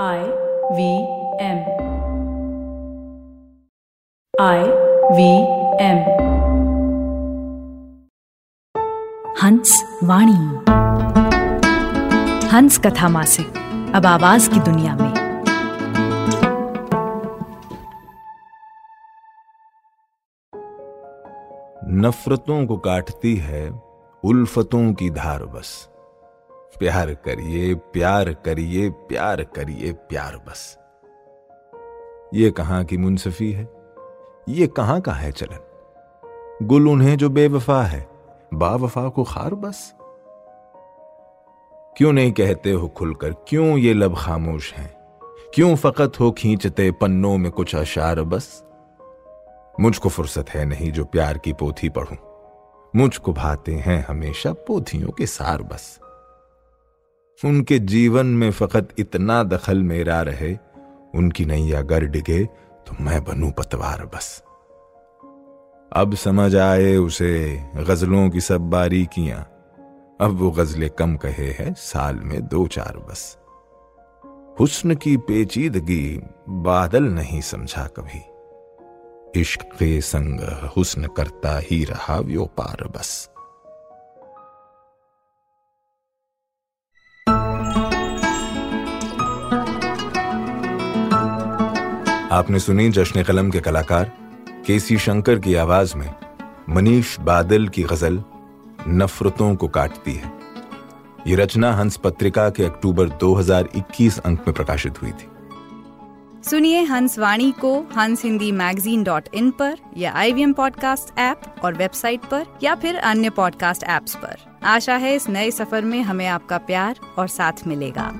I V M I V M Hans Vani. Hans कथा मासिक अब आवाज़ की दुनिया में। नफरतों को काटती है उल्फतों की धार बस। प्यार करिए प्यार करिए प्यार करिए, प्यार बस। ये कहाँ की मुंसफी है? ये कहाँ का है चलन? गुल उन्हें जो बेवफा है, बावफा को खार बस। क्यों नहीं कहते हो खुलकर, क्यों ये लब खामोश हैं? क्यों फकत हो खींचते पन्नों में कुछ अशार बस? मुझको फुर्सत है नहीं जो प्यार की पोथी पढ़ूं। मुझको भाते हैं हमेशा पोथियों के सार बस। उनके जीवन में फकत इतना दखल मेरा रहे, उनकी नैया गर डिगे तो मैं बनू पतवार बस। अब समझ आए उसे गजलों की सब बारीकियाँ। अब वो गजलें कम कहे हैं, साल में दो चार बस। हुस्न की पेचीदगी बादल नहीं समझा कभी। इश्क के संग हुस्न करता ही रहा व्योपार बस। आपने सुनी जश्न कलम के कलाकार केसी शंकर की आवाज़ में मनीष बादल की गज़ल नफरतों को काटती है। ये रचना हंस पत्रिका के अक्टूबर 2021 अंक में प्रकाशित हुई थी। सुनिए हंस वाणी को हंस हिंदी मैगजीन डॉट इन पर या I V M podcast app और वेबसाइट पर या फिर अन्य पॉडकास्ट ऐप्स पर। आशा है इस नए सफ़र में हमें आपका प्यार और साथ मिलेगा।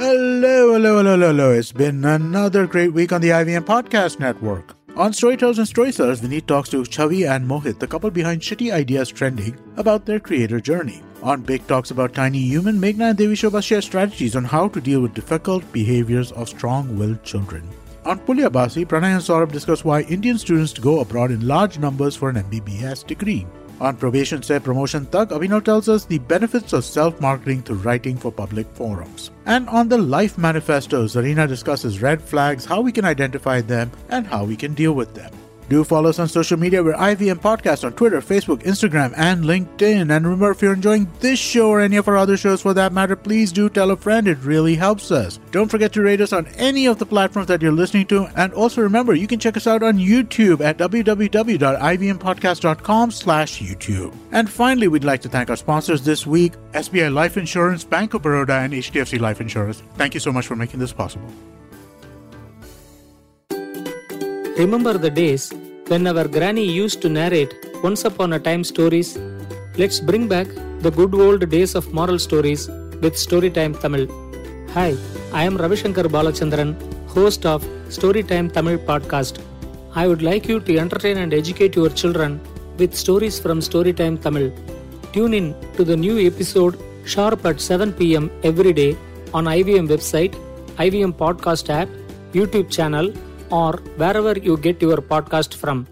Hello, hello, hello, hello, hello. It's been another great week on the IVM Podcast Network. On Storytellers and Storytellers, Vineet talks to Chavi and Mohit, the couple behind Shitty Ideas Trending, about their creator journey. On Big Talks About Tiny Human, Meghna and Devi Shobha share strategies on how to deal with difficult behaviors of strong-willed children. On Pulya Basi, Pranay and Saurabh discuss why Indian students go abroad in large numbers for an MBBS degree. On Probation Se Promotion Tak, Abhinav tells us the benefits of self-marketing through writing for public forums. And on the Life Manifesto, Zarina discusses red flags, how we can identify them, and how we can deal with them. Do follow us on social media. We're IVM Podcast on Twitter, Facebook, Instagram, and LinkedIn. And remember, if you're enjoying this show or any of our other shows for that matter, please do tell a friend. It really helps us. Don't forget to rate us on any of the platforms that you're listening to. And also remember, you can check us out on YouTube at www.ivmpodcast.com slash YouTube. And finally, we'd like to thank our sponsors this week, SBI Life Insurance, Bank of Baroda, and HDFC Life Insurance. Thank you so much for making this possible. Remember the days when our granny used to narrate once upon a time stories? Let's bring back the good old days of moral stories with Storytime Tamil. Hi, I am Ravishankar Balachandran, host of Storytime Tamil podcast. I would like you to entertain and educate your children with stories from Storytime Tamil. Tune in to the new episode sharp at 7 pm every day on IVM website, IVM podcast app, YouTube channel, or wherever you get your podcast from.